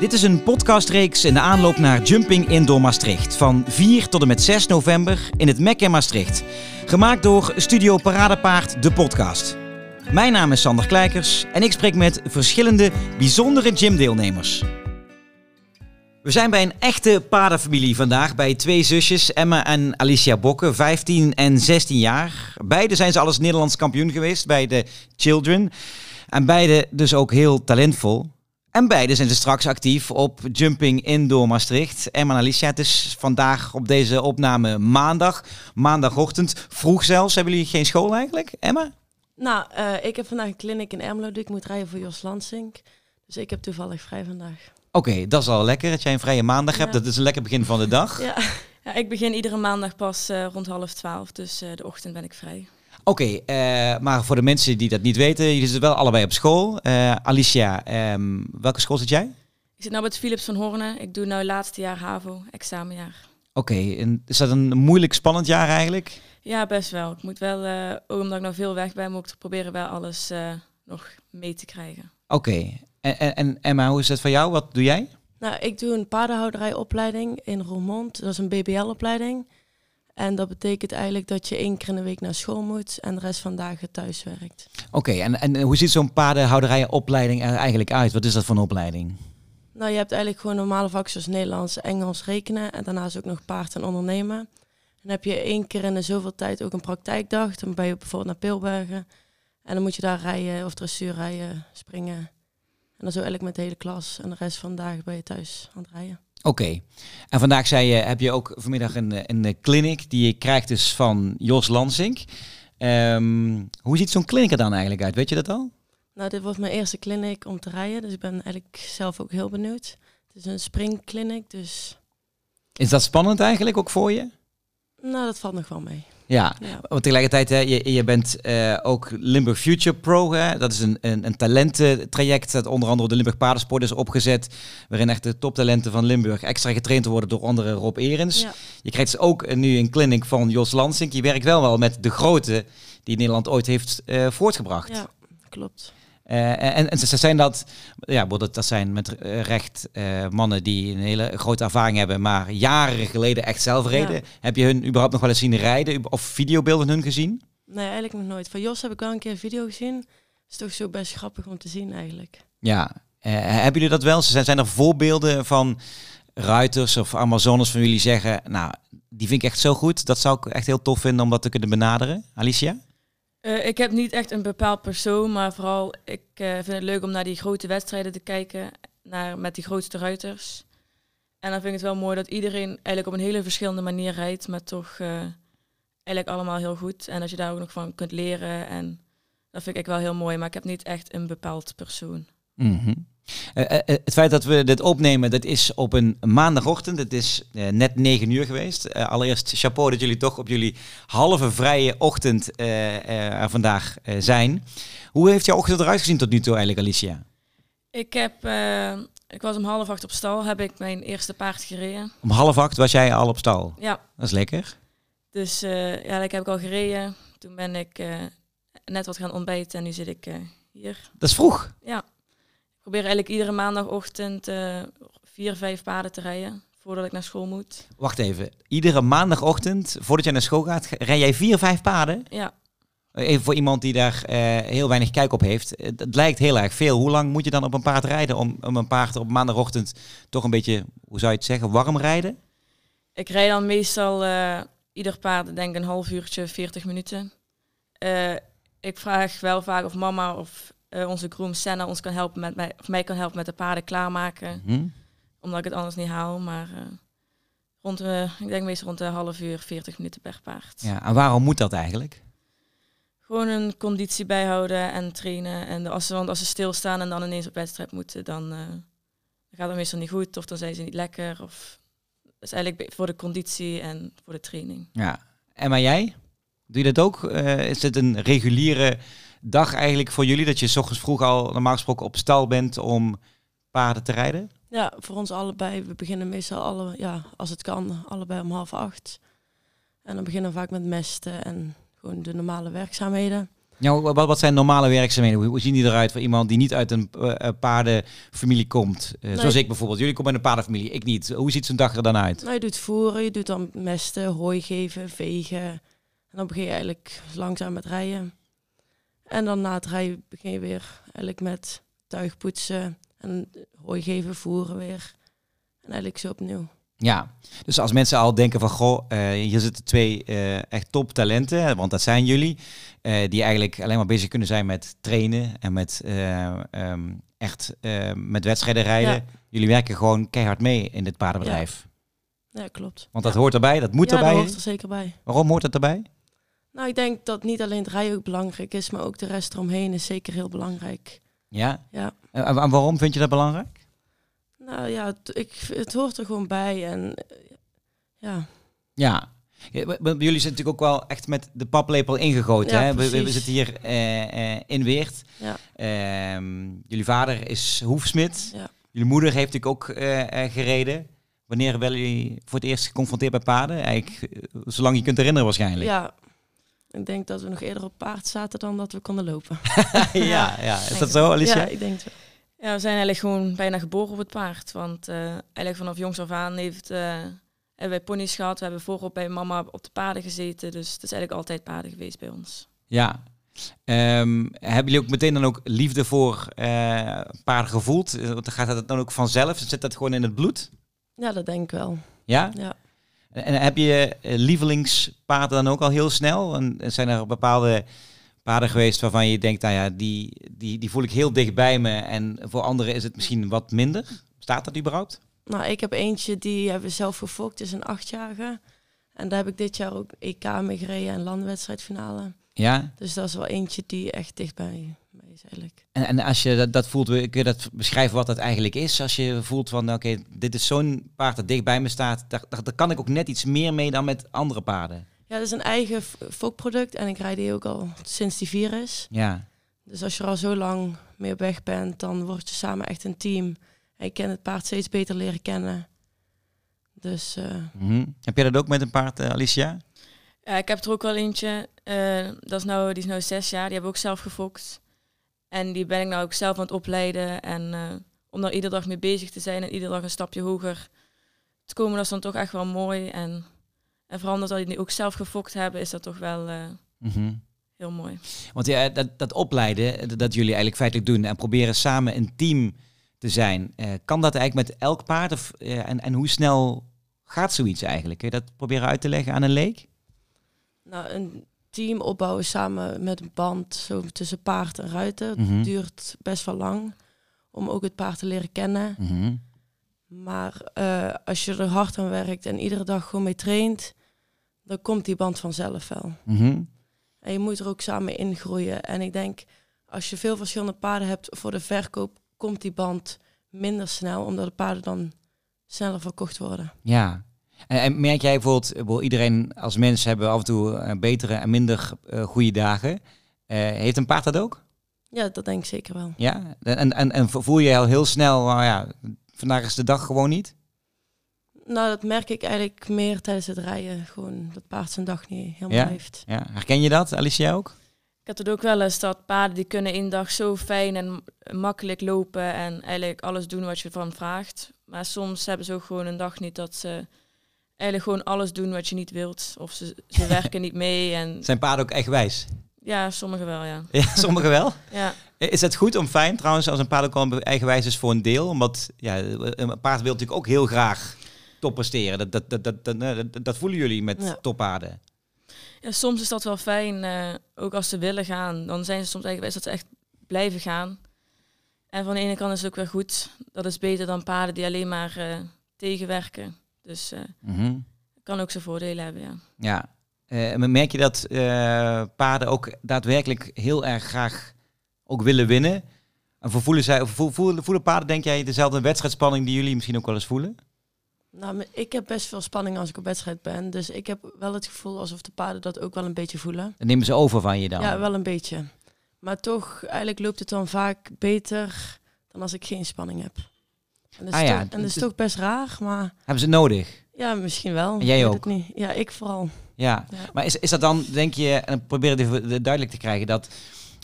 Dit is een podcastreeks in de aanloop naar Jumping Indoor Maastricht van 4 tot en met 6 november in het MEC in Maastricht. Gemaakt door Studio Paradepaard, de podcast. Mijn naam is Sander Kleikers en ik spreek met verschillende bijzondere gymdeelnemers. We zijn bij een echte paardenfamilie vandaag, bij twee zusjes, Emma en Alicia Bokke, 15 en 16 jaar. Beide zijn ze alles Nederlands kampioen geweest bij de Children. En beide dus ook heel talentvol. En beide zijn ze straks actief op Jumping Indoor Maastricht. Emma en Alicia, het is vandaag op deze opname maandag, maandagochtend, vroeg zelfs. Hebben jullie geen school eigenlijk, Emma? Nou, uh, ik heb vandaag een clinic in Ermelo. Ik moet rijden voor Jos Lansink. Dus ik heb toevallig vrij vandaag. Oké, okay, dat is al lekker dat jij een vrije maandag hebt. Dat is een lekker begin van de dag. Ja, ja ik begin iedere maandag pas uh, rond half twaalf. Dus uh, de ochtend ben ik vrij. Oké, okay, uh, maar voor de mensen die dat niet weten, jullie zitten wel allebei op school. Alicia, um, welke school zit jij? Ik zit nu bij het Philips van Horne. Ik doe nu laatste jaar HAVO, examenjaar. Oké, okay, en is dat een moeilijk, spannend jaar eigenlijk? Ja, best wel. Ik moet wel, uh, ook omdat ik nog veel weg ben, moet ik proberen wel alles uh, nog mee te krijgen. Oké, okay. en, en Emma, hoe is dat voor jou? Wat doe jij? Nou, ik doe een paardenhouderijopleiding in Roermond. Dat is een BBL-opleiding. En dat betekent eigenlijk dat je één keer in de week naar school moet en de rest van de dagen thuis werkt. Oké, okay, en, en hoe ziet zo'n paardenhouderijopleiding er eigenlijk uit? Wat is dat voor een opleiding? Nou, je hebt eigenlijk gewoon normale vakken zoals Nederlands, Engels, rekenen en daarnaast ook nog paard en ondernemen. Dan heb je één keer in de zoveel tijd ook een praktijkdag. Dan ben je bijvoorbeeld naar Pilbergen. En dan moet je daar rijden of dressuur rijden, springen. En dan zo eigenlijk met de hele klas. En de rest van de dagen ben je thuis aan het rijden. Oké. En vandaag zei je, heb je ook vanmiddag een, een clinic die je krijgt dus van Jos Lansink. Um, hoe ziet zo'n clinic er dan eigenlijk uit? Weet je dat al? Nou, dit wordt mijn eerste clinic om te rijden. Dus ik ben eigenlijk zelf ook heel benieuwd. Het is een springclinic, dus... Is dat spannend eigenlijk ook voor je? Nou, dat valt nog wel mee. Ja, want tegelijkertijd, hè, je, je bent uh, ook Limburg Future Pro. Hè? Dat is een, een, een talententraject dat onder andere de Limburg Paardensport is opgezet. Waarin echt de toptalenten van Limburg extra getraind worden door andere Rob Erens. Ja. Je krijgt dus ook nu een clinic van Jos Lansink. Je werkt wel wel met de grote die Nederland ooit heeft uh, voortgebracht. Ja, klopt. Uh, en, en ze zijn dat, ja, dat zijn met recht uh, mannen die een hele grote ervaring hebben, maar jaren geleden echt zelf reden. Ja. Heb je hun überhaupt nog wel eens zien rijden of videobeelden van hun gezien? Nee, eigenlijk nog nooit. Van Jos heb ik wel een keer een video gezien. Is toch zo best grappig om te zien eigenlijk. Ja, uh, hebben jullie dat wel? Zijn, zijn er voorbeelden van ruiters of Amazones van jullie zeggen, nou, die vind ik echt zo goed, dat zou ik echt heel tof vinden om dat te kunnen benaderen? Alicia? Uh, ik heb niet echt een bepaald persoon, maar vooral ik uh, vind het leuk om naar die grote wedstrijden te kijken, naar, met die grootste ruiters. En dan vind ik het wel mooi dat iedereen eigenlijk op een hele verschillende manier rijdt, maar toch uh, eigenlijk allemaal heel goed. En dat je daar ook nog van kunt leren en dat vind ik wel heel mooi, maar ik heb niet echt een bepaald persoon. -hmm. Uh, uh, het feit dat we dit opnemen, dat is op een maandagochtend. Het is uh, net negen uur geweest. allereerst chapeau dat jullie toch op jullie halve vrije ochtend er vandaag zijn. Hoe heeft jouw ochtend eruit gezien tot nu toe eigenlijk, Alicia? Ik, heb, ik was om half acht op stal, heb ik mijn eerste paard gereden. Om half acht was jij al op stal? Ja. Dat is lekker. Dus ja, ik heb ik al gereden. Toen ben ik net wat gaan ontbijten en nu zit ik hier. Dat is vroeg. Ja probeer eigenlijk iedere maandagochtend uh, vier, vijf paarden te rijden voordat ik naar school moet. Wacht even, iedere maandagochtend voordat jij naar school gaat, rij jij vier, vijf paarden? Ja. Even voor iemand die daar uh, heel weinig kijk op heeft. Het lijkt heel erg veel. Hoe lang moet je dan op een paard rijden om, om een paard op maandagochtend toch een beetje, hoe zou je het zeggen, warm rijden? Ik rijd dan meestal uh, ieder paard, denk een half uurtje, 40 minuten. ik vraag wel vaak of mama of uh, onze groom Senna ons kan helpen met mij, of mij kan helpen met de paarden klaarmaken. Mm Omdat ik het anders niet haal. Maar uh, rond, uh, ik denk meestal rond de half uur, 40 minuten per paard. Ja, en waarom moet dat eigenlijk? Gewoon een conditie bijhouden en trainen. En als ze, want als ze stilstaan en dan ineens op wedstrijd moeten, dan, gaat het meestal niet goed. Of dan zijn ze niet lekker. Of is eigenlijk voor de conditie en voor de training. Ja, en maar jij? Doe je dat ook? is het een reguliere dag eigenlijk voor jullie? Dat je s ochtends vroeg al normaal gesproken op stal bent om paarden te rijden? Ja, voor ons allebei. We beginnen meestal alle, ja, als het kan, allebei om half acht. En dan beginnen we vaak met mesten en gewoon de normale werkzaamheden. Nou, wat, wat zijn normale werkzaamheden? Hoe, zien die eruit voor iemand die niet uit een eh, paardenfamilie komt? Eh, Nee. Zoals ik bijvoorbeeld. Jullie komen uit een paardenfamilie, ik niet. Hoe ziet zo'n dag er dan uit? Nou, je doet voeren, je doet dan mesten, hooi geven, vegen. En dan begin je eigenlijk langzaam met rijden. En dan na het rijden begin je weer eigenlijk met tuig poetsen en hooi geven, voeren weer. En eigenlijk zo opnieuw. Ja, dus als mensen al denken van, goh, eh, hier zitten twee eh, echt toptalenten, want dat zijn jullie, eh, die eigenlijk alleen maar bezig kunnen zijn met trainen en met eh, ehm, echt met wedstrijden rijden. Ja. Jullie werken gewoon keihard mee in dit paardenbedrijf. Ja, klopt. Want dat Ja. hoort erbij, dat moet erbij. dat hoort er zeker bij. Waarom hoort dat erbij? Nou, ik denk dat niet alleen het rijden ook belangrijk is, maar ook de rest eromheen is zeker heel belangrijk. Ja? Ja. En, waarom vind je dat belangrijk? Nou ja, het, ik, het hoort er gewoon bij. En eh, ja, Ja. Jullie zijn natuurlijk ook wel echt met de paplepel ingegoten. Ja, hè? We, zitten hier eh, eh, in Weert. ja, Ehm, jullie vader is hoefsmid. ja. Jullie moeder heeft natuurlijk ook gereden. Wanneer werden jullie voor het eerst geconfronteerd bij paarden? Eigenlijk, zolang je kunt herinneren waarschijnlijk. Ja, ik denk dat we nog eerder op paard zaten dan dat we konden lopen. ja, ja. Is dat zo, Alicia? Ja, ik denk het wel. Ja, we zijn eigenlijk gewoon bijna geboren op het paard. Want eh, eigenlijk vanaf jongs af aan heeft, eh, hebben wij ponies gehad. We hebben voorop bij mama op de paarden gezeten. Dus het is eigenlijk altijd paarden geweest bij ons. Ja. Ehm, hebben jullie ook meteen dan ook liefde voor eh, paarden gevoeld? Want dan gaat dat dan ook vanzelf? Zit dat gewoon in het bloed? Ja, dat denk ik wel. Ja? Ja. En heb je eh, lievelingspaarden dan ook al heel snel? En zijn er bepaalde paarden geweest waarvan je denkt, nou ja, die, die, die voel ik heel dicht bij me. En voor anderen is het misschien wat minder. Staat dat überhaupt? Nou, ik heb eentje die hebben we zelf gefokt, is een achtjarige. En daar heb ik dit jaar ook EK mee gereden en landwedstrijdfinale. Ja. Dus dat is wel eentje die echt dicht bij mij is eigenlijk. En, en als je dat, dat voelt, kun je dat beschrijven wat dat eigenlijk is? Als je voelt van, oké, dit is zo'n paard dat dicht bij me staat. Daar, daar, daar kan ik ook net iets meer mee dan met andere paarden. Ja, dat is een eigen fokproduct en ik rijd die ook al sinds die vier is. Ja. Dus als je er al zo lang mee op weg bent, dan word je samen echt een team. En je kan het paard steeds beter leren kennen. Dus eh, Mhm. Heb jij dat ook met een paard, eh, Alicia? Ja, ik heb er ook wel eentje. eh, dat is nou, die is nou zes jaar. Die hebben we ook zelf gefokt. En die ben ik nou ook zelf aan het opleiden. En eh, om daar iedere dag mee bezig te zijn en iedere dag een stapje hoger te komen, dat is dan toch echt wel mooi. En, en vooral omdat we die ook zelf gefokt hebben, is dat toch wel eh, Mhm. heel mooi. Want ja, dat, dat opleiden, dat jullie eigenlijk feitelijk doen en proberen samen een team te zijn, eh, kan dat eigenlijk met elk paard? Of, eh, en, en hoe snel gaat zoiets eigenlijk? Kun je dat proberen uit te leggen aan een leek? nou, een team opbouwen samen met een band zo tussen paard en ruiter Mhm. duurt best wel lang. Om ook het paard te leren kennen. Mhm. Maar eh, als je er hard aan werkt en iedere dag gewoon mee traint, dan komt die band vanzelf wel. Mhm. En je moet er ook samen in groeien. En ik denk, als je veel verschillende paarden hebt voor de verkoop, komt die band minder snel, omdat de paarden dan sneller verkocht worden. Ja. En, en merk jij bijvoorbeeld, iedereen als mens hebben af en toe eh, betere en minder eh, goede dagen. Eh, heeft een paard dat ook? Ja, dat denk ik zeker wel. Ja. En, en, en voel je al heel snel, nou ja, vandaag is de dag gewoon niet? Nou, dat merk ik eigenlijk meer tijdens het rijden. Gewoon dat paard zijn dag niet helemaal Ja? heeft. Ja. Herken je dat, Alicia ook? Ik heb het ook wel eens dat paarden die kunnen één dag zo fijn en makkelijk lopen en eigenlijk alles doen wat je van vraagt. Maar soms hebben ze ook gewoon een dag niet dat ze eigenlijk gewoon alles doen wat je niet wilt. Of ze, ze werken niet mee en Zijn paarden ook echt wijs? ja, sommigen wel, ja. Ja, sommigen wel. Ja, Is het goed om fijn trouwens als een paard ook al eigenwijs is voor een deel? Omdat ja, een paard wil natuurlijk ook heel graag top presteren. Dat, dat, dat, dat, dat, dat, dat voelen jullie met Ja. toppaarden. ja soms is dat wel fijn, eh, ook als ze willen gaan. Dan zijn ze soms eigenlijk best dat ze echt blijven gaan. En van de ene kant is het ook weer goed. Dat is beter dan paarden die alleen maar eh, tegenwerken. Dus eh Mhm. kan ook zijn voordelen hebben, ja. Ja. Eh, maar merk je dat eh, paarden ook daadwerkelijk heel erg graag ook willen winnen? En voelen, zij, voelen, voelen paarden, denk jij, dezelfde wedstrijdspanning die jullie misschien ook wel eens voelen? Nou, ik heb best veel spanning als ik op wedstrijd ben. Dus ik heb wel het gevoel alsof de paarden dat ook wel een beetje voelen. Dan nemen ze over van je dan? Ja, wel een beetje. Maar toch, eigenlijk loopt het dan vaak beter dan als ik geen spanning heb. En dat is, Ah ja, toch, en dat is toch best raar, maar Hebben ze nodig? Ja, misschien wel. En jij ook? Niet. Ja, ik vooral. Ja, Ja. maar is, is dat dan, denk je, en probeer het even duidelijk te krijgen, dat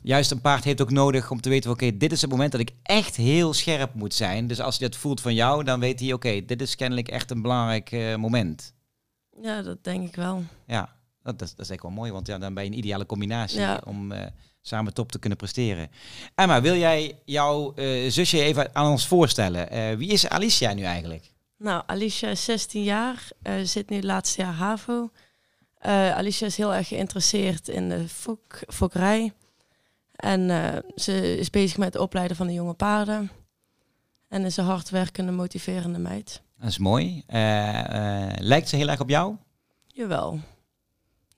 juist een paard heeft ook nodig om te weten, oké, dit is het moment dat ik echt heel scherp moet zijn. Dus als hij dat voelt van jou, dan weet hij, oké, dit is kennelijk echt een belangrijk eh, moment. Ja, dat denk ik wel. Ja, dat, dat, is- dat is echt wel mooi, want ja, dan ben je een ideale combinatie Ja. om eh, samen top te kunnen presteren. Emma, wil jij jouw eh, zusje even aan ons voorstellen? Eh, wie is Alicia nu eigenlijk? Nou, Alicia is 16 jaar, eh, zit nu het laatste jaar HAVO. Alicia is heel erg geïnteresseerd in de fok, fokkerij. En ze is bezig met het opleiden van de jonge paarden. En is een hardwerkende, motiverende meid. Dat is mooi. Lijkt ze heel erg op jou? Jawel.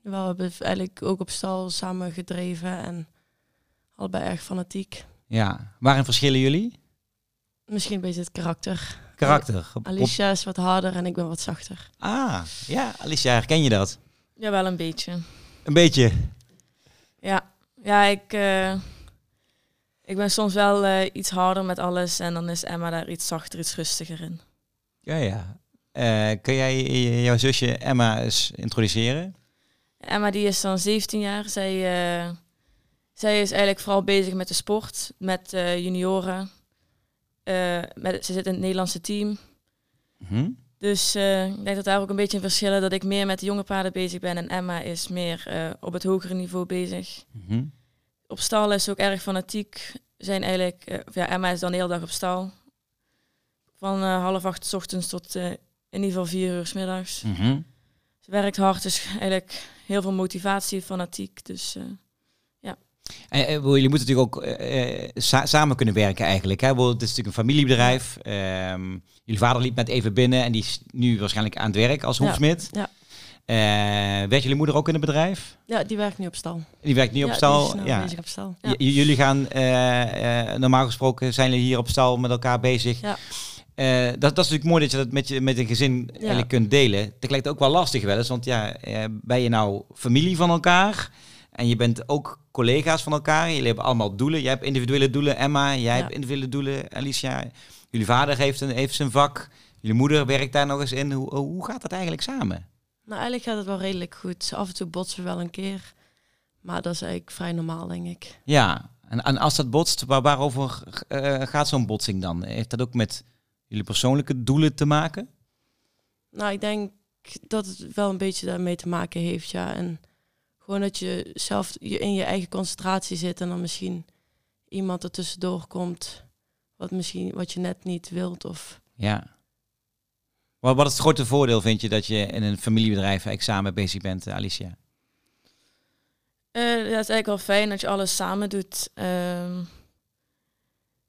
Jawel, we hebben eigenlijk ook op stal samen gedreven en allebei erg fanatiek. Ja. Waarin verschillen jullie? Misschien een beetje het karakter. Karakter. Alicia is wat harder en ik ben wat zachter. Ah, ja, Alicia, herken je dat? Ja, wel een beetje. Een beetje. Ja, ja ik, eh, ik ben soms wel eh, iets harder met alles en dan is Emma daar iets zachter, iets rustiger in. Ja, ja. Eh, kun jij jouw zusje Emma eens introduceren? Emma die is dan 17 jaar. Zij, eh, zij is eigenlijk vooral bezig met de sport, met eh, junioren. Eh, met, ze zit in het Nederlandse team. Mhm. Dus eh, ik denk dat daar ook een beetje een verschil is. Dat ik meer met de jonge paarden bezig ben en Emma is meer op het hogere niveau bezig. Mhm. Op stal is ze ook erg fanatiek. Zijn eigenlijk, ja, Emma is dan de hele dag op stal. Van half acht 's ochtends tot in ieder geval vier uur 's middags. Mhm. Ze werkt hard, dus eigenlijk heel veel motivatie, fanatiek. Dus eh, En, jullie moeten natuurlijk ook eh, eh, sa- samen kunnen werken eigenlijk. Hè? Het is natuurlijk een familiebedrijf. Ehm, jullie vader liep net even binnen en die is nu waarschijnlijk aan het werk als Ja, hoefsmid. ja. Werkt jullie moeder ook in het bedrijf? Ja, die werkt nu op stal. Die werkt nu op Ja, stal. Die is ja. bezig op stal. Ja. Jullie gaan, normaal gesproken zijn jullie hier op stal met elkaar bezig. Ja. Dat, dat is natuurlijk mooi dat je dat met, je, met een gezin eigenlijk kunt delen. Tegelijk ook wel lastig wel eens, want ja, ben je nou familie van elkaar? En je bent ook collega's van elkaar. Jullie hebben allemaal doelen. Jij hebt individuele doelen, Emma. Jij Ja. hebt individuele doelen, Alicia. Jullie vader heeft, een, heeft zijn vak. Jullie moeder werkt daar nog eens in. Hoe, hoe gaat dat eigenlijk samen? Nou, eigenlijk gaat het wel redelijk goed. Af en toe botsen we wel een keer. Maar dat is eigenlijk vrij normaal, denk ik. Ja, en, en als dat botst, waar, waarover eh, gaat zo'n botsing dan? Heeft dat ook met jullie persoonlijke doelen te maken? Nou, ik denk dat het wel een beetje daarmee te maken heeft, ja. En gewoon dat je zelf je in je eigen concentratie zit en dan misschien iemand er tussendoor komt wat, misschien, wat je net niet wilt. Of... Ja. Wat, wat is het grote voordeel, vind je, dat je in een familiebedrijf examen bezig bent, eh, Alicia? eh, ja, het is eigenlijk wel fijn dat je alles samen doet. Ehm,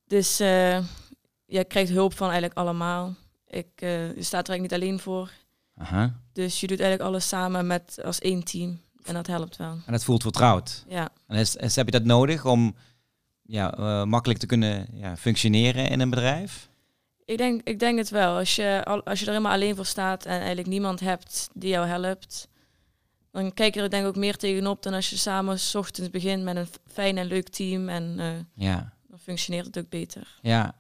dus eh, je krijgt hulp van eigenlijk allemaal. Ik, eh, je staat er eigenlijk niet alleen voor. Aha. Dus je doet eigenlijk alles samen met, als één team. En dat helpt wel. En dat voelt vertrouwd. Ja, En is, is- heb je dat nodig om ja, eh, makkelijk te kunnen ja, functioneren in een bedrijf? ik denk, ik denk het wel. Als je, al, als je er helemaal alleen voor staat en eigenlijk niemand hebt die jou helpt, dan kijk je er denk ik ook meer tegenop dan als je samen s ochtends begint met een fijn en leuk team. En eh, Ja. dan functioneert het ook beter. Ja.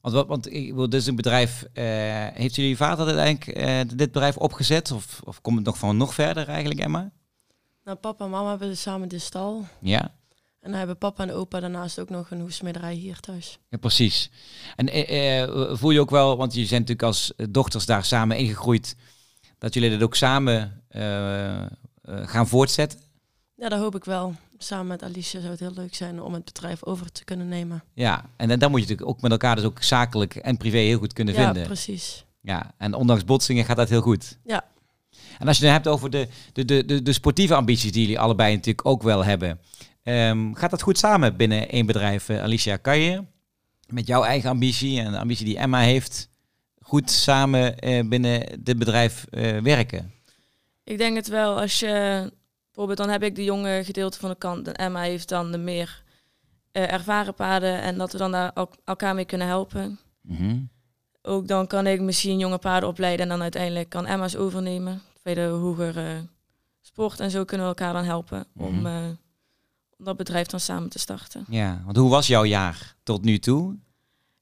Want, wat, want ik wil, dit is een bedrijf. eh, heeft jullie vader uiteindelijk eh, dit bedrijf opgezet? Of, of komt het nog van nog verder eigenlijk, Emma? Nou, papa en mama hebben samen de stal. Ja. En dan hebben papa en opa daarnaast ook nog een hoefsmederij hier thuis. Ja, precies. En eh, eh, voel je ook wel, want jullie zijn natuurlijk als dochters daar samen ingegroeid, dat jullie dit ook samen eh, eh, gaan voortzetten? Ja, dat hoop ik wel. Samen met Alicia zou het heel leuk zijn om het bedrijf over te kunnen nemen. Ja, en dan, moet je natuurlijk ook met elkaar dus ook zakelijk en privé heel goed kunnen ja, vinden. precies. Ja, en ondanks botsingen gaat dat heel goed. Ja. En als je het hebt over de, de, de, de, sportieve ambities die jullie allebei natuurlijk ook wel hebben, ehm, gaat dat goed samen binnen één bedrijf, eh, Alicia? Kan je met jouw eigen ambitie en de ambitie die Emma heeft, goed samen eh, binnen dit bedrijf eh, werken? Ik denk het wel. Als je bijvoorbeeld, dan heb ik de jonge gedeelte van de kant en Emma heeft dan de meer ervaren paarden en dat we dan daar el- elkaar mee kunnen helpen. Mhm. Ook dan kan ik misschien jonge paarden opleiden en dan uiteindelijk kan Emma's overnemen. Bij de hogere sport en zo kunnen we elkaar dan helpen om, Mhm. eh, om dat bedrijf dan samen te starten. Ja, want hoe was jouw jaar tot nu toe?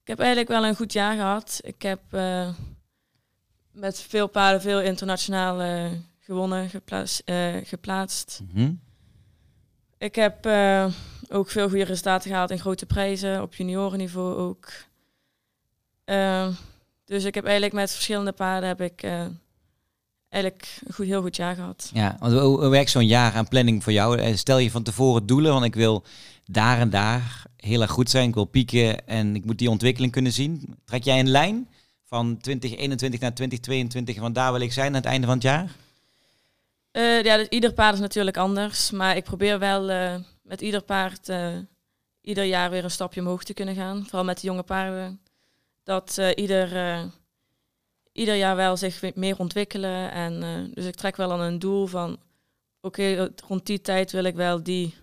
Ik heb eigenlijk wel een goed jaar gehad. Ik heb, eh, met veel paarden veel internationaal eh, gewonnen, geplaatst. eh, geplaatst. Mhm. Ik heb eh, ook veel goede resultaten gehaald in grote prijzen, op juniorenniveau ook. Eh, dus ik heb eigenlijk met verschillende paarden heb ik eh, eigenlijk een goed, heel goed jaar gehad. Ja, want hoe, werkt zo'n jaar aan planning voor jou? Eh, Stel je van tevoren doelen, want ik wil daar en daar heel erg goed zijn. Ik wil pieken en ik moet die ontwikkeling kunnen zien. Trek jij een lijn van 2021 naar 2022, want daar wil ik zijn aan het einde van het jaar? Eh, ja, dus ieder paard is natuurlijk anders. Maar ik probeer wel eh, met ieder paard ieder jaar weer een stapje omhoog te kunnen gaan. Vooral met de jonge paarden. Dat ieder, ieder jaar wel zich meer ontwikkelen. En, eh, dus ik trek wel aan een doel van... Oké, rond die tijd wil ik wel die,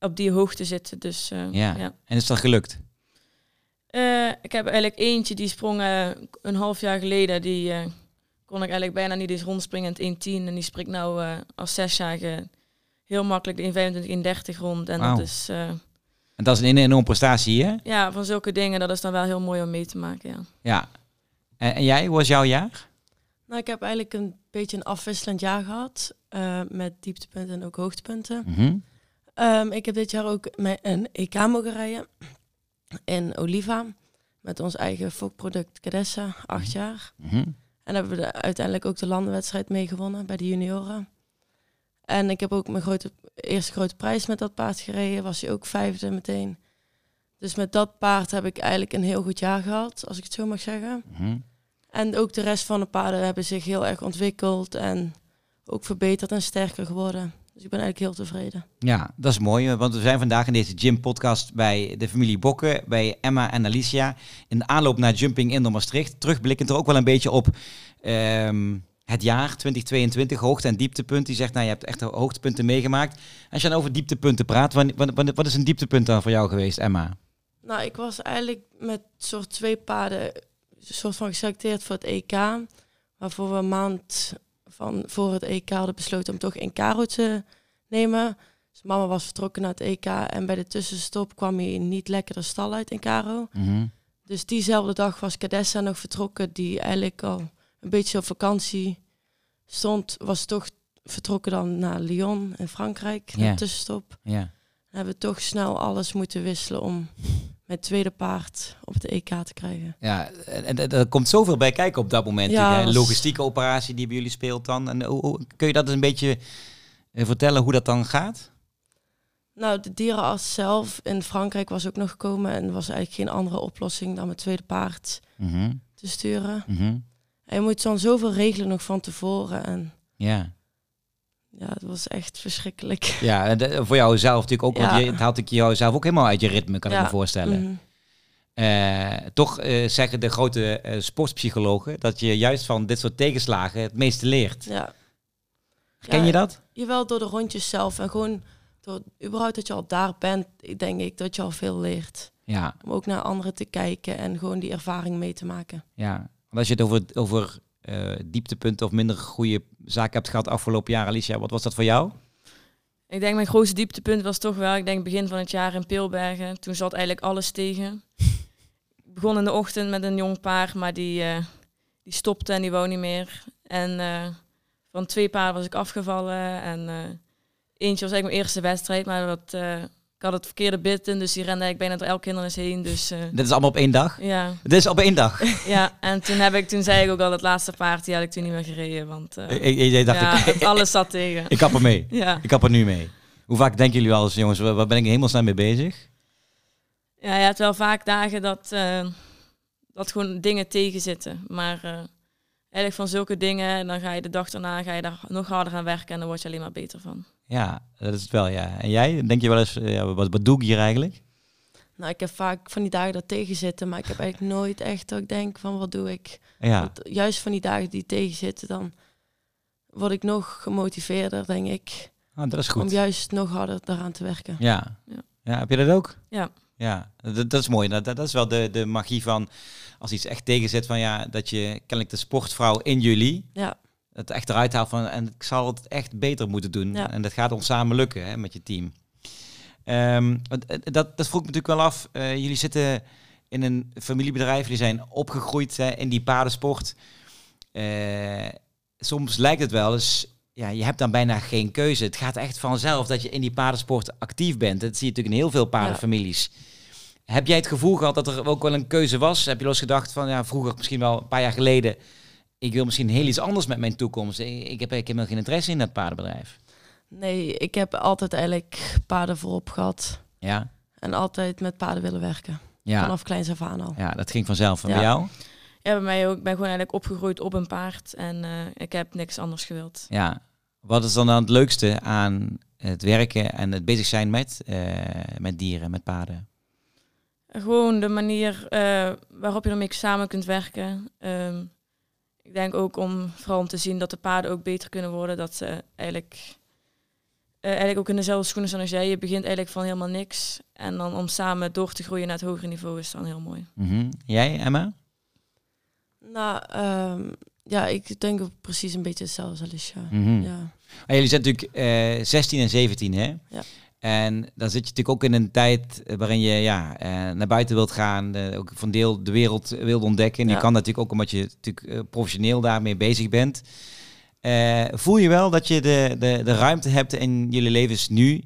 op die hoogte zitten. Dus eh, Ja. ja. En is dat gelukt? Eh, ik heb eigenlijk eentje die sprong een half jaar geleden. Die kon ik eigenlijk bijna niet eens rondspringen in het 1.10. En die springt nou als zesjarige heel makkelijk de 1.25, 1.30 rond. En dat is En dat is een enorme prestatie, hè? ja, van zulke dingen, dat is dan wel heel mooi om mee te maken. Ja. Ja. En, en jij, hoe was jouw jaar? Nou, ik heb eigenlijk een beetje een afwisselend jaar gehad. eh, met dieptepunten en ook hoogtepunten. Mhm. Ehm, ik heb dit jaar ook met een EK mogen rijden in Oliva. Met ons eigen fokproduct Cadessa, acht jaar. Mhm. En hebben we de, uiteindelijk ook de landenwedstrijd meegewonnen bij de junioren. En ik heb ook mijn grote, eerste grote prijs met dat paard gereden. Was hij ook vijfde meteen. Dus met dat paard heb ik eigenlijk een heel goed jaar gehad, als ik het zo mag zeggen. Mhm. En ook de rest van de paarden hebben zich heel erg ontwikkeld en ook verbeterd en sterker geworden. Dus ik ben eigenlijk heel tevreden. Ja, dat is mooi, want we zijn vandaag in deze gym-podcast bij de familie Bokken, bij Emma en Alicia. In de aanloop naar Jumping Indoor Maastricht. Terugblikkend er ook wel een beetje op ehm, het jaar 2022, hoogte- en dieptepunt. Die zegt, nou, je hebt echt hoogtepunten meegemaakt. Als je dan over dieptepunten praat, wat, wat, wat is een dieptepunt dan voor jou geweest, Emma? Nou, ik was eigenlijk met soort twee paarden soort van geselecteerd voor het EK. Waarvoor we een maand van voor het EK hadden besloten om toch een karo te nemen. Dus mama was vertrokken naar het EK en bij de tussenstop kwam hij niet lekker de stal uit in karo. Mhm. Dus diezelfde dag was Cadessa nog vertrokken, die eigenlijk al een beetje op vakantie stond. Was toch vertrokken dan naar Lyon in Frankrijk, naar de tussenstop. Ja. Hebben we toch snel alles moeten wisselen om mijn tweede paard op het EK te krijgen. Ja, en, er komt zoveel bij kijken op dat moment. Ja, Een was- logistieke operatie die bij jullie speelt dan. En hoe, hoe- kun je dat eens een beetje eh, vertellen hoe dat dan gaat? Nou, de dierenarts zelf in Frankrijk was ook nog gekomen en was eigenlijk geen andere oplossing dan mijn tweede paard Mhm, te sturen. mhm. En je moet dan zoveel regelen nog van tevoren en Ja. Ja, het was echt verschrikkelijk. Ja, en voor jou zelf natuurlijk ook, want je, het haalt ik jou zelf ook helemaal uit je ritme, kan ik me voorstellen. Mhm. Eh, toch eh, zeggen de grote eh, sportpsychologen dat je juist van dit soort tegenslagen het meeste leert. Ja, Ken Ja, je dat? Jawel, door de rondjes zelf en gewoon door überhaupt dat je al daar bent, denk ik dat je al veel leert. Ja, Om ook naar anderen te kijken en gewoon die ervaring mee te maken. ja. Want als je het over, over dieptepunten of minder goede zaken hebt gehad afgelopen jaar, Alicia, wat was dat voor jou? Ik denk mijn grootste dieptepunt was toch wel, ik denk begin van het jaar in Peelbergen. Toen zat eigenlijk alles tegen. Ik begon in de ochtend met een jong paar, maar die, eh, die stopte en die wou niet meer. En eh, van twee paarden was ik afgevallen. En eh, eentje was eigenlijk mijn eerste wedstrijd, maar dat, ik had het verkeerde bit in, dus die rende eigenlijk bijna door elk hindernis heen. Dus eh, Dit is allemaal op één dag? ja, Dit is op één dag. ja, en toen, heb ik, toen zei ik ook al, het laatste paard, die had ik toen niet meer gereden. Want eh, ik, ik, ik dacht, ja, ik, alles zat tegen. ik kap er mee. Ja. Ik kap er nu mee. Hoe vaak denken jullie wel eens, jongens, waar ben ik helemaal snel mee bezig? Ja, je hebt wel vaak dagen dat, eh, dat gewoon dingen tegenzitten. Maar eigenlijk van zulke dingen, dan ga je de dag daarna ga je daar nog harder aan werken en dan word je alleen maar beter van. Ja, dat is het wel, ja. En jij, denk je wel eens, eh, ja, wat, wat doe ik hier eigenlijk? Nou, ik heb vaak van die dagen dat tegenzitten, maar ik heb eigenlijk nooit echt dat ik denk van wat doe ik. Ja, Want juist van die dagen die tegenzitten, dan word ik nog gemotiveerder, denk ik. ah, dat is Om goed. juist nog harder daaraan te werken. Ja. Ja. ja, heb je dat ook? Ja. Ja, dat, dat is mooi. Dat, dat is wel de, de magie van als iets echt tegenzet van ja, dat je kennelijk de sportvrouw in jullie Ja, het echt eruit haalt van en ik zal het echt beter moeten doen. Ja. En dat gaat ons samen lukken hè, met je team. Ehm, eh, dat, dat vroeg ik me natuurlijk wel af. Eh, jullie zitten in een familiebedrijf, die zijn opgegroeid hè, in die paardensport. eh, soms lijkt het wel eens, ja, je hebt dan bijna geen keuze. Het gaat echt vanzelf dat je in die paardensport actief bent. Dat zie je natuurlijk in heel veel paardenfamilies. Heb jij het gevoel gehad dat er ook wel een keuze was? Heb je eens gedacht van, ja, vroeger, misschien wel een paar jaar geleden, ik wil misschien heel iets anders met mijn toekomst. Ik ik heb helemaal geen interesse in dat paardenbedrijf. Nee, ik heb altijd eigenlijk paarden voorop gehad. Ja, En altijd met paarden willen werken. ja, Vanaf kleins af aan al. ja dat ging vanzelf. En Ja. bij jou? Ja, bij mij ook. Ik ben gewoon eigenlijk opgegroeid op een paard en eh, ik heb niks anders gewild. Ja. Wat is dan, dan het leukste aan het werken en het bezig zijn met, eh, met dieren, met paarden? Gewoon de manier eh, waarop je ermee samen kunt werken. Ehm, ik denk ook om vooral om te zien dat de paarden ook beter kunnen worden. Dat ze eigenlijk, eh, eigenlijk ook in dezelfde schoenen staan als jij. Je begint eigenlijk van helemaal niks. En dan om samen door te groeien naar het hogere niveau is dan heel mooi. Mhm. Jij, Emma? Nou, ehm, ja, ik denk ook precies een beetje hetzelfde als Alicia. Mhm. Ja. Ah, jullie zijn natuurlijk eh 16 en 17, hè? Ja. En dan zit je natuurlijk ook in een tijd eh, waarin je ja, eh, naar buiten wilt gaan, eh, ook van deel de wereld wilt ontdekken. En je Ja. kan natuurlijk ook omdat je natuurlijk professioneel daarmee bezig bent. Voel je wel dat je de, de, de ruimte hebt in jullie levens nu,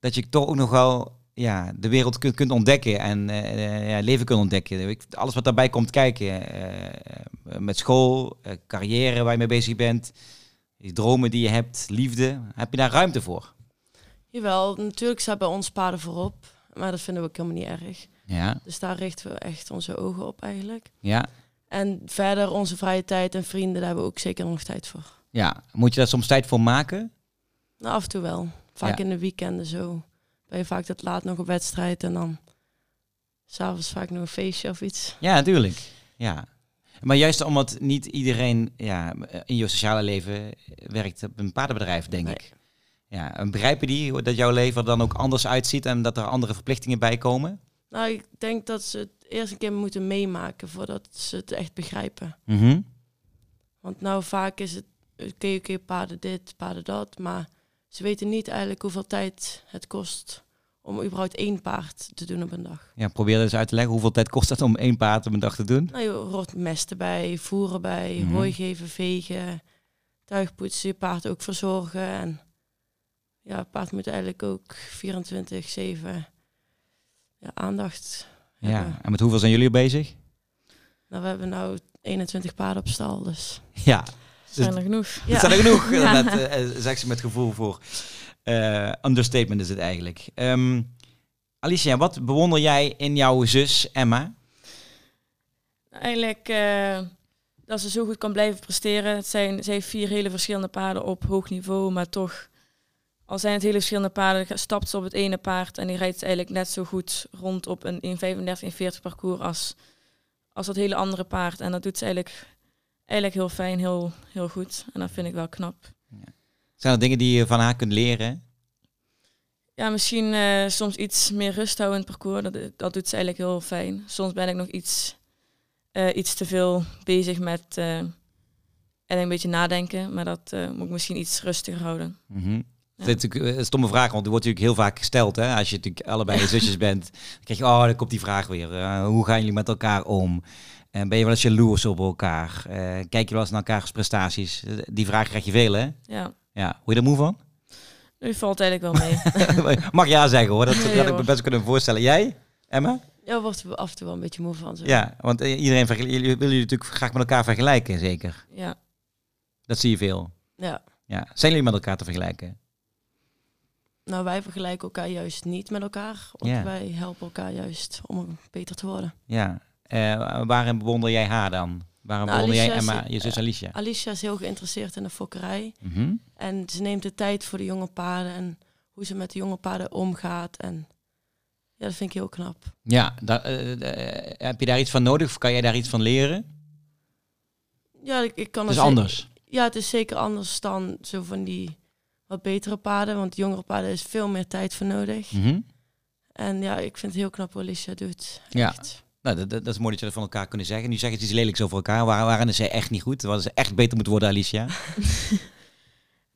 dat je toch ook nog wel ja, de wereld kunt, kunt ontdekken en ja, leven kunt ontdekken. Alles wat daarbij komt kijken, met school, carrière waar je mee bezig bent, die dromen die je hebt, liefde, heb je daar ruimte voor? Jawel, natuurlijk staat bij ons paarden voorop. Maar dat vinden we ook helemaal niet erg. Ja, Dus daar richten we echt onze ogen op eigenlijk. ja, En verder onze vrije tijd en vrienden, daar hebben we ook zeker nog tijd voor. ja. Moet je daar soms tijd voor maken? Nou, af en toe wel. Vaak Ja. in de weekenden zo. Ben je vaak tot laat nog op wedstrijd en dan s'avonds vaak nog een feestje of iets. Ja, natuurlijk. Ja. Maar juist omdat niet iedereen ja, in je sociale leven werkt op een paardenbedrijf, denk Nee. ik. Ja, en begrijpen die dat jouw leven er dan ook anders uitziet en dat er andere verplichtingen bij komen? Nou, ik denk dat ze het eerst een keer moeten meemaken voordat ze het echt begrijpen. Mhm. Want nou vaak is het, oké, oké, paarden dit, paarden dat. Maar ze weten niet eigenlijk hoeveel tijd het kost om überhaupt één paard te doen op een dag. Ja, probeer eens uit te leggen. Hoeveel tijd kost dat om één paard op een dag te doen? Nou, je hoort mesten bij, voeren bij, Mhm. hooi geven, vegen, tuigpoetsen, je paard ook verzorgen. En ja, het paard moet eigenlijk ook 24-7 ja, aandacht Ja. hebben. En met hoeveel zijn jullie bezig? Nou, we hebben nou 21 paarden op stal, dus... Ja, Zijn er genoeg. dat Ja. zijn er genoeg. Ja. Dat eh, zegt ze met gevoel voor. eh, understatement is het eigenlijk. Ehm, Alicia, wat bewonder jij in jouw zus Emma? Eigenlijk eh, dat ze zo goed kan blijven presteren. Het zijn, ze heeft vier hele verschillende paarden op hoog niveau, maar toch, al zijn het hele verschillende paarden, stapt ze op het ene paard en die rijdt eigenlijk net zo goed rond op een 1,35, 1,40 parcours als, als dat hele andere paard. En dat doet ze eigenlijk, eigenlijk heel fijn, heel, heel goed. En dat vind ik wel knap. Zijn er dingen die je van haar kunt leren? Ja, misschien eh, soms iets meer rust houden in het parcours. Dat, dat doet ze eigenlijk heel fijn. Soms ben ik nog iets, eh, iets te veel bezig met eh, en een beetje nadenken. Maar dat moet ik misschien iets rustiger houden. Mhm. Dat is natuurlijk een stomme vraag, want die wordt natuurlijk heel vaak gesteld. Hè? Als je natuurlijk allebei je zusjes bent, dan krijg je, oh, dan komt die vraag weer. Eh, hoe gaan jullie met elkaar om? En ben je wel eens jaloers op elkaar? Eh, kijk je wel eens naar elkaars prestaties? Eh, Die vraag krijg je veel, hè? Ja, Ja. Hoe je er moe van? nu valt eigenlijk wel mee. Mag ja zeggen hoor, dat, Nee, dat had ik me best kunnen voorstellen. Jij, Emma? Ja, wordt we af en toe wel een beetje moe van. Zo. Ja, want eh, iedereen willen jullie natuurlijk graag met elkaar vergelijken, zeker. ja. Dat zie je veel. ja. Ja. Zijn jullie met elkaar te vergelijken? Nou, wij vergelijken elkaar juist niet met elkaar. Want wij helpen elkaar juist om beter te worden. Ja. Eh, waarin bewonder jij haar dan? Waarom Nou, bewonder jij Emma, je zus eh, Alicia? Alicia is heel geïnteresseerd in de fokkerij. Mhm. En ze neemt de tijd voor de jonge paarden en hoe ze met de jonge paarden omgaat. En ja, dat vind ik heel knap. Ja, daar, eh, heb je daar iets van nodig of kan jij daar iets van leren? Ja, ik, ik kan Dat is er anders. Ja, het is zeker anders dan zo van die wat betere paarden. Want jongere paarden is veel meer tijd voor nodig. Mhm. En ja, ik vind het heel knap hoe Alicia doet. Ja. Echt. Nou, dat, dat, dat is mooi dat je dat van elkaar kunnen zeggen. Nu zeggen ze iets lelijks over elkaar. Waar, waarin is zij echt niet goed? Waar ze echt beter moeten worden, Alicia?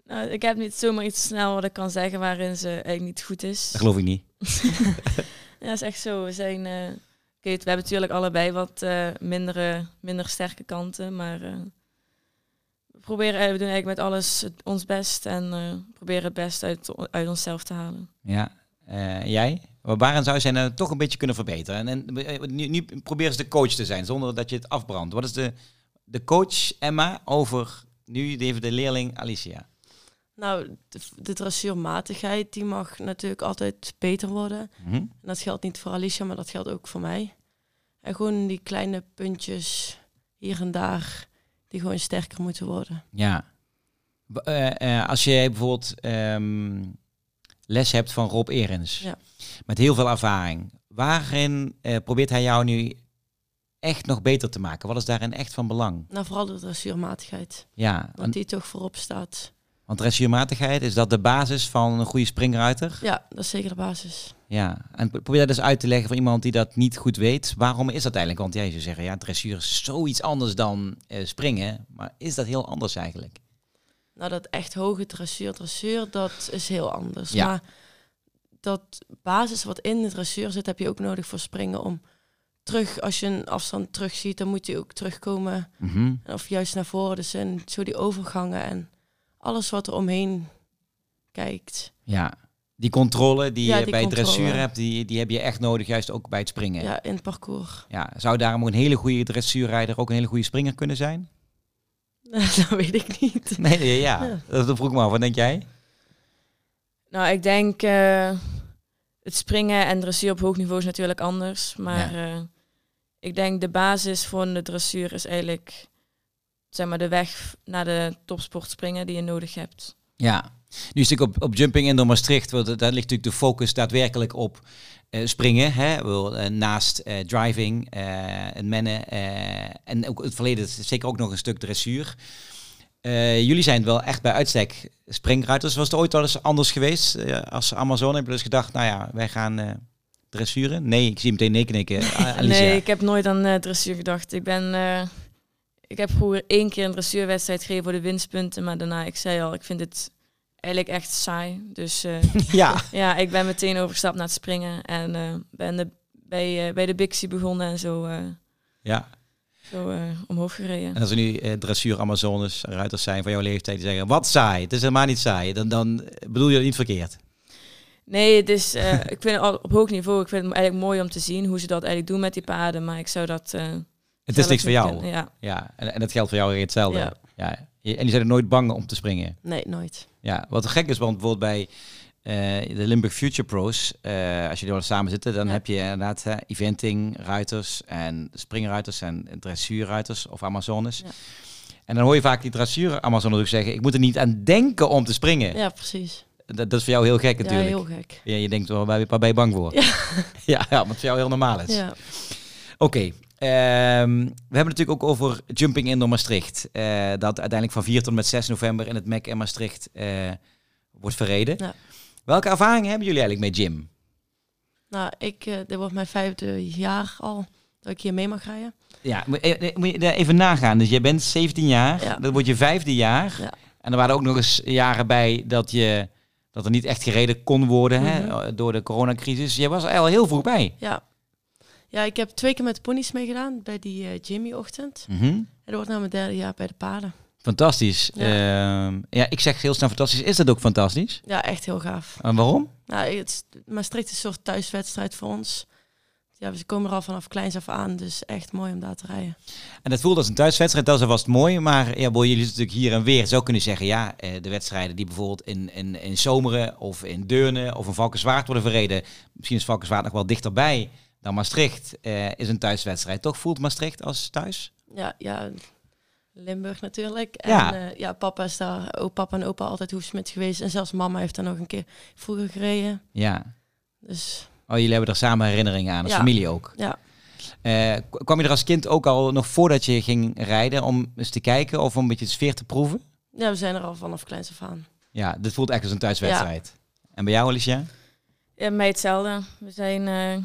Nou, ik heb niet zomaar iets snel wat ik kan zeggen waarin ze eigenlijk niet goed is. Dat geloof ik niet. Ja, dat is echt zo. We zijn... eh, oké, we hebben natuurlijk allebei wat eh mindere, minder sterke kanten, maar... eh, we proberen, eh, we doen eigenlijk met alles het- ons best en eh, proberen het best uit, uit onszelf te halen. Ja. Eh, jij? Maar Waarin zou je zijn nou toch een beetje kunnen verbeteren? En, en nu, nu probeer eens de coach te zijn, zonder dat je het afbrandt. Wat is de, de coach Emma over nu even de leerling Alicia? Nou, de, de dressuurmatigheid die mag natuurlijk altijd beter worden. Mhm. En dat geldt niet voor Alicia, maar dat geldt ook voor mij. En gewoon die kleine puntjes hier en daar, die gewoon sterker moeten worden. Ja. Eh, eh, als je bijvoorbeeld ehm, les hebt van Rob Erens, Ja. met heel veel ervaring, waarin eh, probeert hij jou nu echt nog beter te maken? Wat is daarin echt van belang? Nou, vooral de dressuurmatigheid. Ja, Want want, die toch voorop staat. want dressuurmatigheid, is dat de basis van een goede springruiter? Ja, dat is zeker de basis. Ja, en pro- probeer dat dus uit te leggen voor iemand die dat niet goed weet. Waarom is dat eigenlijk? Want jij zou zeggen, ja, dressuur is zoiets anders dan eh, springen. Maar is dat heel anders eigenlijk? Nou, dat echt hoge dressuur, dressuur, dat is heel anders. Ja. Maar dat basis wat in de dressuur zit, heb je ook nodig voor springen om terug, als je een afstand terug ziet, dan moet je ook terugkomen. Mhm. Of juist naar voren. Dus en zo die overgangen en alles wat er omheen kijkt. Ja, die controle die Ja, je bij controle. dressuur hebt, die, die heb je echt nodig, juist ook bij het springen. Ja. Ja, in het parcours. Zou daarom een hele goede dressuurrijder ook een hele goede springer kunnen zijn? dat weet ik niet. Nee, nee ja. Ja. Dat vroeg ik me af. Wat denk jij? Nou, ik denk eh, het springen en dressuur op hoog niveau is natuurlijk anders. Maar eh, ik denk de basis voor de dressuur is eigenlijk zeg maar, de weg naar de topsport springen die je nodig hebt. Ja. Nu is natuurlijk op, op Jumping Indoor Maastricht, want daar ligt natuurlijk de focus daadwerkelijk op eh, springen. Hè? Ik eh, naast eh, driving en mennen en ook het verleden is zeker ook nog een stuk dressuur. Jullie zijn wel echt bij uitstek springruiters. Was het ooit al eens anders geweest als Amazon? Heb je dus gedacht, nou ja, wij gaan dressuren? Nee, ik zie meteen nee knikken. Nee, ik heb nooit aan dressuur gedacht. Ik ben... ik heb vroeger één keer een dressuurwedstrijd gegeven voor de winstpunten. Maar daarna, ik zei al, ik vind het eigenlijk echt saai. Dus eh, Ja, ja, ik ben meteen overgestapt naar het springen. En eh, ben de, bij, eh, bij de Bixie begonnen en zo, eh, ja. zo eh, omhoog gereden. En als er nu dressuur Amazones ruiters zijn van jouw leeftijd die zeggen, wat saai, het is helemaal niet saai, dan, dan bedoel je het niet verkeerd. Nee, het is, eh, ik vind het al op hoog niveau, ik vind het eigenlijk mooi om te zien hoe ze dat eigenlijk doen met die paarden. Maar ik zou dat... eh, Het is niks voor jou. kunnen. Ja. Ja, en, en dat geldt voor jou weer hetzelfde. Ja. Ja. Je- En die zijn er nooit bang om te springen. Nee, nooit. Ja, wat gek is, want bijvoorbeeld bij eh, de Limburg Future Pro's, eh, als je wel samen zitten, dan Ja. heb je inderdaad eh, eventing ruiters en springruiters en dressuurruiters of Amazones. Ja. En dan hoor je vaak die dressuur Amazones ook zeggen, ik moet er niet aan denken om te springen. Ja, precies. Dat, dat is voor jou heel gek Ja, natuurlijk. heel gek. Ja, je denkt, wel, waar, ben je bang voor? Ja. ja, ja, wat voor jou heel normaal is. Ja. Oké, we hebben het natuurlijk ook over Jumping Indoor Maastricht. eh, dat uiteindelijk van 4 tot en met 6 november in het MEC in Maastricht eh, wordt verreden. Ja. Welke ervaringen hebben jullie eigenlijk met gym? Nou, ik, eh, dit wordt mijn vijfde jaar al dat ik hier mee mag rijden. Ja, moet moet je even nagaan. Dus je bent 17 jaar, Ja. dat wordt je vijfde jaar. Ja. En er waren ook nog eens jaren bij dat, je, dat er niet echt gereden kon worden Mhm. hè, door de coronacrisis. Je was er al heel vroeg bij. Ja. Ja, ik heb twee keer met ponies meegedaan bij die eh, Jimmy-ochtend. Mhm. En dat wordt nou mijn derde jaar bij de paarden. Fantastisch. Ja. Ja. ja, ik zeg heel snel fantastisch. Is dat ook fantastisch? Ja, echt heel gaaf. En waarom? Nou, het is, Maastricht is een soort thuiswedstrijd voor ons. Ja, we komen er al vanaf kleins af aan, dus echt mooi om daar te rijden. En dat voelt als een thuiswedstrijd, dat is alvast mooi. Maar ja, boy, jullie zitten natuurlijk hier en weer. Zou kunnen zeggen, ja, eh, de wedstrijden die bijvoorbeeld in, in, in Zomeren of in Deurne of in Valkenswaard worden verreden. Misschien is Valkenswaard nog wel dichterbij dan Maastricht. eh, is een thuiswedstrijd. Toch voelt Maastricht als thuis? Ja, ja Limburg natuurlijk. En Ja. ja, ja papa is daar, ook papa en opa altijd hoefsmid geweest. En zelfs mama heeft daar nog een keer vroeger gereden. Ja. Dus Oh, jullie hebben er samen herinneringen aan, als Ja. familie ook. ja, Eh, k- kwam je er als kind ook al nog voordat je ging rijden om eens te kijken of om een beetje de sfeer te proeven? ja, we zijn er al vanaf kleins af aan. Ja, dit voelt echt als een thuiswedstrijd. En bij jou, Alicia? Ja, mij hetzelfde. We zijn, eh,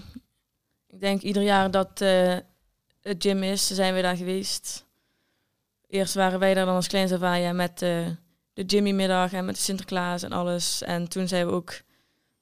ik denk ieder jaar dat eh, het gym is, zijn we daar geweest. Eerst waren wij daar dan als aan, ja, met eh, de Jimmy-middag en met de Sinterklaas en alles. En toen zijn we ook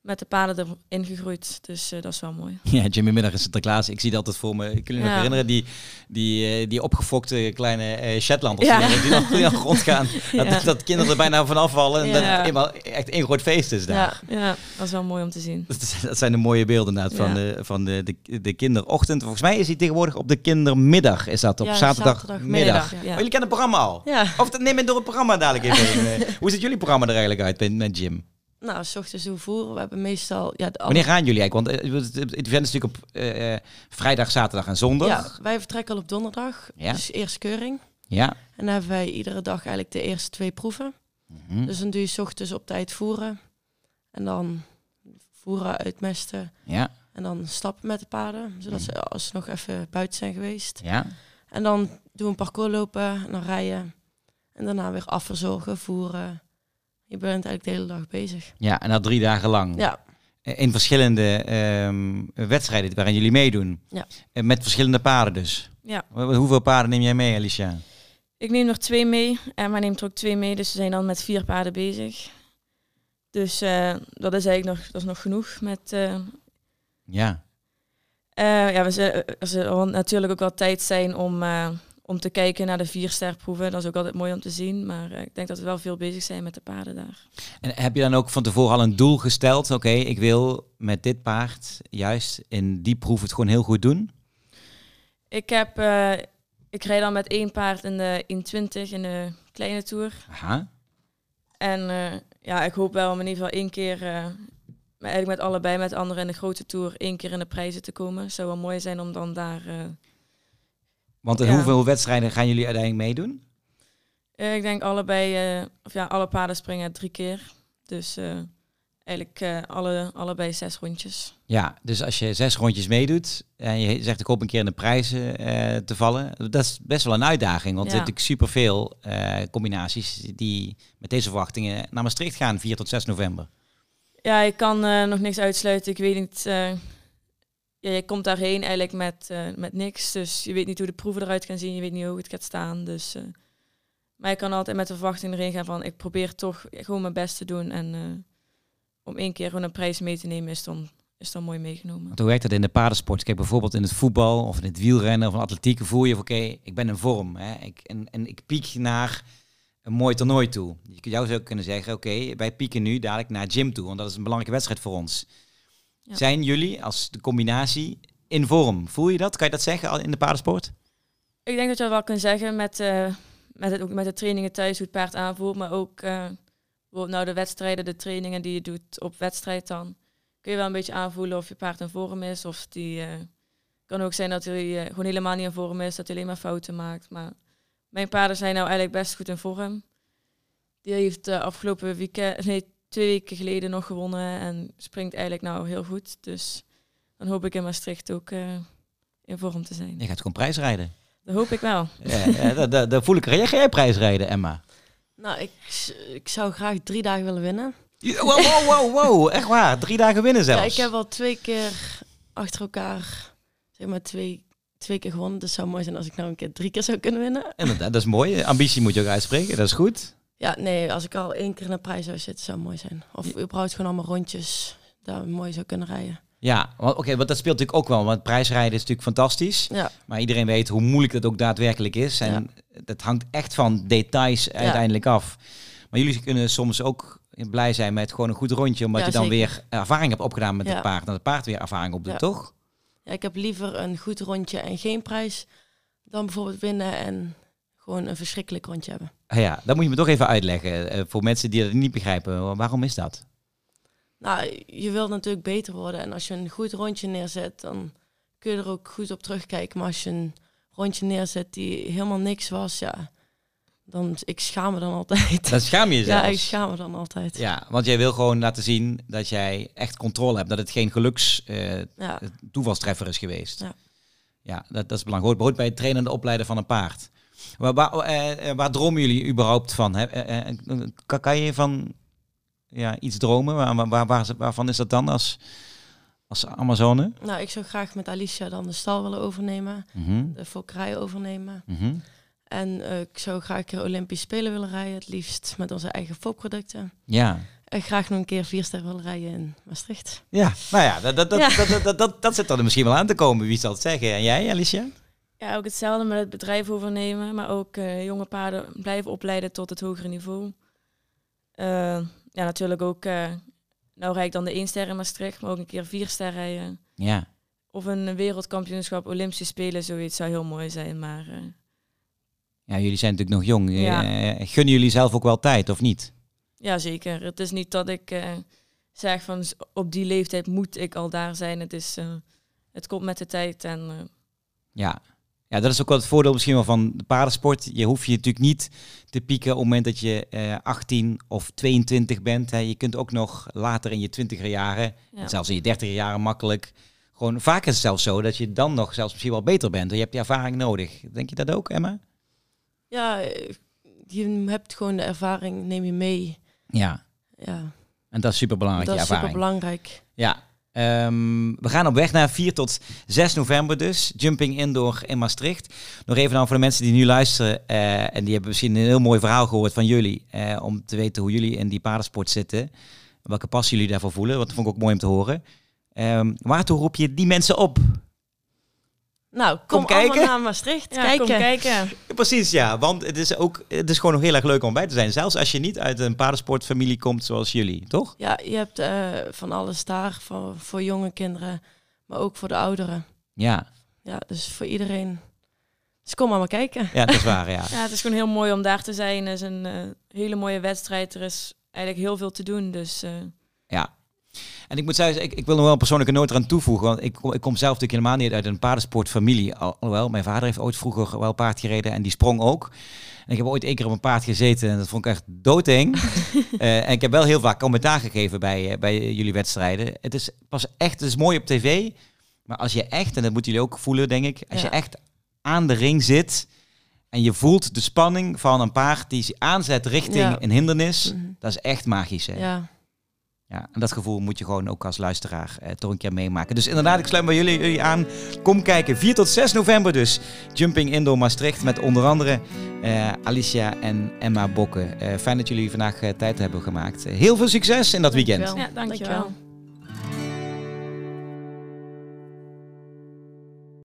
met de paden erin gegroeid. Dus eh, dat is wel mooi. Ja, Jimmy Middag in Sinterklaas. Ik zie dat altijd voor me. Ik kan je nog Ja. herinneren, die, die, eh, die opgefokte kleine eh Shetlanders Ja. die, nog, die nog rondgaan. Dat, Ja. dat kinderen er bijna vanaf vallen en Ja. dat het eenmaal echt één groot feest is daar. Ja, Ja, dat is wel mooi om te zien. Dat, dat zijn de mooie beelden inderdaad van, Ja. de, van de, de, de kinderochtend. Volgens mij is die tegenwoordig op de kindermiddag. Is dat op Ja, zaterdagmiddag? zaterdagmiddag, Oh, ja. jullie kennen het programma al? ja. Of dat- neem het door het programma dadelijk even. Hoe ziet jullie programma er eigenlijk uit met, met Jim? Nou, s ochtends doen voeren. We hebben meestal... Ja, de Wanneer gaan jullie eigenlijk? Want eh, het, event is natuurlijk op eh, eh, vrijdag, zaterdag en zondag. Ja, wij vertrekken al op donderdag. Ja. Dus eerst keuring. Ja. En dan hebben wij iedere dag eigenlijk de eerste twee proeven. Mhm. Dus dan doe je 's ochtends op tijd voeren. En dan voeren, uitmesten. Ja. En dan stappen met de paarden. Zodat ze als ze nog even buiten zijn geweest. Ja. En dan doen we een parcours lopen. En dan rijden. En daarna weer afverzorgen, voeren. Je bent eigenlijk de hele dag bezig. Ja, en dat drie dagen lang. Ja, Eh, In verschillende ehm, wedstrijden waarin jullie meedoen. Ja. Eh, Met verschillende paarden dus. Ja. Hoe- Hoeveel paarden neem jij mee, Alicia? Ik neem nog twee mee. Emma neemt er ook twee mee. Dus we zijn dan met vier paarden bezig. Dus eh, dat is eigenlijk nog, dat is nog genoeg. Met, Ja. ja, we zullen, er zal natuurlijk ook wel tijd zijn om, om te kijken naar de viersterproeven. Dat is ook altijd mooi om te zien. Maar eh, ik denk dat we wel veel bezig zijn met de paarden daar. En heb je dan ook van tevoren al een doel gesteld? Oké, ik wil met dit paard juist in die proef het gewoon heel goed doen. Ik, heb, eh, ik rijd dan met één paard in de 120 in de kleine tour. Aha. En eh, ja, ik hoop wel om in ieder geval één keer, maar eigenlijk met allebei, met anderen in de grote tour, één keer in de prijzen te komen. zou wel mooi zijn om dan daar... Want in Ja. hoeveel wedstrijden gaan jullie uiteindelijk meedoen? eh, ik denk allebei, eh, of ja, alle paarden springen drie keer. Dus eh, eigenlijk alle, allebei zes rondjes. Ja, dus als je zes rondjes meedoet en je zegt ik hoop een keer in de prijzen te vallen, dat is best wel een uitdaging. Want er Ja. zijn natuurlijk superveel combinaties die met deze verwachtingen naar Maastricht gaan, 4 tot 6 november. Ja, ik kan nog niks uitsluiten. Ik weet niet. Ja, je komt daarheen eigenlijk met, eh, met niks. Dus je weet niet hoe de proeven eruit gaan zien. Je weet niet hoe het gaat staan. Dus, eh, maar je kan altijd met de verwachting erin gaan van ik probeer toch gewoon mijn best te doen. En eh, om één keer gewoon een prijs mee te nemen is dan, is dan mooi meegenomen. Want hoe werkt dat in de paardensport? Kijk, bijvoorbeeld in het voetbal of in het wielrennen of in atletiek voel je van oké, ik ben in vorm. Hè? Ik, en, en ik piek naar een mooi toernooi toe. Je zou kunnen zeggen, oké, wij pieken nu dadelijk naar gym toe, want dat is een belangrijke wedstrijd voor ons. Ja. Zijn jullie als de combinatie in vorm? Voel je dat? Kan je dat zeggen al in de paardensport? Ik denk dat je dat wel kunt zeggen met, eh, met, het, ook met de trainingen thuis, hoe het paard aanvoelt. Maar ook bijvoorbeeld nou de wedstrijden, de trainingen die je doet op wedstrijd dan. Kun je wel een beetje aanvoelen of je paard in vorm is. Of die eh, kan ook zijn dat hij gewoon helemaal niet in vorm is. Dat hij alleen maar fouten maakt. Maar mijn paarden zijn nou eigenlijk best goed in vorm. Die heeft afgelopen weekend, nee, twee weken geleden nog gewonnen. En springt eigenlijk nou heel goed. Dus dan hoop ik in Maastricht ook eh, in vorm te zijn. Je gaat gewoon prijsrijden. Dat hoop ik wel. Ja, ja, dat, dat, dat voel ik. Ga jij prijsrijden, Emma? nou, ik, ik zou graag drie dagen willen winnen. Wow, wow, wow, wow. Echt waar. Drie dagen winnen zelfs. Ja, ik heb al twee keer achter elkaar, zeg maar twee, twee keer gewonnen. Dus het zou mooi zijn als ik nou een keer drie keer zou kunnen winnen. Inderdaad, dat is mooi. Ambitie moet je ook uitspreken. Dat is goed. Ja, nee, als ik al één keer de prijs zou zitten, zou het mooi zijn. Of überhaupt gewoon allemaal rondjes daar mooi zou kunnen rijden. Ja, oké, want dat speelt natuurlijk ook wel. Want prijsrijden is natuurlijk fantastisch. Ja, Maar iedereen weet hoe moeilijk dat ook daadwerkelijk is. En dat hangt echt van details uiteindelijk af. Maar jullie kunnen soms ook blij zijn met gewoon een goed rondje. Omdat je dan zeker. weer ervaring hebt opgedaan met het paard. En dat het paard weer ervaring opdoet, toch? ja, ik heb liever een goed rondje en geen prijs dan bijvoorbeeld winnen en gewoon een verschrikkelijk rondje hebben. Ah ja, dat moet je me toch even uitleggen. eh, voor mensen die dat niet begrijpen. Waarom is dat? Nou, je wilt natuurlijk beter worden en als je een goed rondje neerzet, dan kun je er ook goed op terugkijken. Maar als je een rondje neerzet die helemaal niks was, ja, dan ik schaam me dan altijd. Dat schaam je jezelf. Ja, ik schaam me dan altijd. Ja, want jij wil gewoon laten zien dat jij echt controle hebt. Dat het geen geluks Ja. toevalstreffer is geweest. Ja. Ja, dat, dat is belangrijk. Hoort bij het trainen en opleiden van een paard. Waar, eh, eh, waar dromen jullie überhaupt van? Hè? Eh, kan, je van ja, iets dromen? Waar, waar, waar, waar- waarvan is dat dan als, als Amazone? Nou, ik zou graag met Alicia dan de stal willen overnemen, Mhm, de fokkerij overnemen. mhm. En ik zou graag een keer Olympisch Spelen willen rijden, het liefst met onze eigen fokproducten. Ja, eh, graag nog een keer vier ster wil rijden in Maastricht. Ja, nou ja, dat, dat, dat, Ja. Dat, dat, dat, dat, dat zit er misschien wel aan te komen, wie zal het zeggen. En jij, Alicia? Ja, ook hetzelfde met het bedrijf overnemen, maar ook eh, jonge paarden blijven opleiden tot het hogere niveau. Eh, ja, natuurlijk ook, eh nou rijd ik dan de 1 ster in Maastricht, maar ook een keer 4 ster rijden. Ja. Of een wereldkampioenschap, Olympische Spelen, zoiets zou heel mooi zijn. Maar ja, jullie zijn natuurlijk nog jong. Ja. Gunnen jullie zelf ook wel tijd, of niet? ja, zeker. Het is niet dat ik zeg van op die leeftijd moet ik al daar zijn. Het, is, het komt met de tijd en Ja. Ja, dat is ook wel het voordeel misschien wel van de paardensport. Je hoeft je natuurlijk niet te pieken op het moment dat je eh 18 of 22 bent. Hè. Je kunt ook nog later in je 20er jaren, ja. en zelfs in je 30er jaren makkelijk. Gewoon vaak is het zelfs zo dat je dan nog zelfs misschien wel beter bent. Je hebt die ervaring nodig. Denk je dat ook, Emma? Ja, eh, je hebt gewoon de ervaring, neem je mee. Ja. Ja, En dat is super belangrijk, dat is super ervaring. belangrijk. Ja. Ehm, we gaan op weg naar 4 tot 6 november dus. Jumping Indoor in Maastricht. Nog even dan voor de mensen die nu luisteren. eh, en die hebben misschien een heel mooi verhaal gehoord van jullie. eh, om te weten hoe jullie in die paardensport zitten. Welke passie jullie daarvoor voelen. Dat vond ik ook mooi om te horen. Ehm, waartoe roep je die mensen op? Nou, kom, Kom kijken. allemaal naar Maastricht. Ja, kijken. kom kijken. Precies, ja. Want het is ook het is gewoon nog heel erg leuk om bij te zijn. Zelfs als je niet uit een paardensportfamilie komt zoals jullie, toch? Ja, je hebt eh, van alles daar voor, voor jonge kinderen, maar ook voor de ouderen. Ja, Ja, dus voor iedereen. Dus kom maar maar kijken. ja dat is waar, ja. Ja, het is gewoon heel mooi om daar te zijn. Het is een eh, hele mooie wedstrijd. Er is eigenlijk heel veel te doen. Dus eh, Ja. En ik moet zeggen, ik, ik wil nog wel een persoonlijke noot eraan toevoegen. Want ik, kom- ik kom zelf natuurlijk helemaal niet uit een paardensportfamilie. Al- Alhoewel, mijn vader heeft ooit vroeger wel paard gereden en die sprong ook. En ik heb ooit één keer op een paard gezeten en dat vond ik echt doodeng. Eh, en ik heb wel heel vaak commentaar gegeven bij, eh, bij jullie wedstrijden. Het is pas echt, het is mooi op tv. Maar als je echt, en dat moeten jullie ook voelen denk ik. Als Ja. je echt aan de ring zit en je voelt de spanning van een paard die zich aanzet richting Ja. een hindernis. Mhm. Dat is echt magisch. Hè? Ja, Ja, en dat gevoel moet je gewoon ook als luisteraar eh, toch een keer meemaken. Dus inderdaad, ik sluit bij jullie, jullie aan. Kom kijken, 4 tot 6 november dus. Jumping Indoor Maastricht met onder andere eh, Alicia en Emma Bokken. Eh, fijn dat jullie vandaag eh, tijd hebben gemaakt. Heel veel succes in dat weekend. Dankjewel. ja, dankjewel. Dankjewel.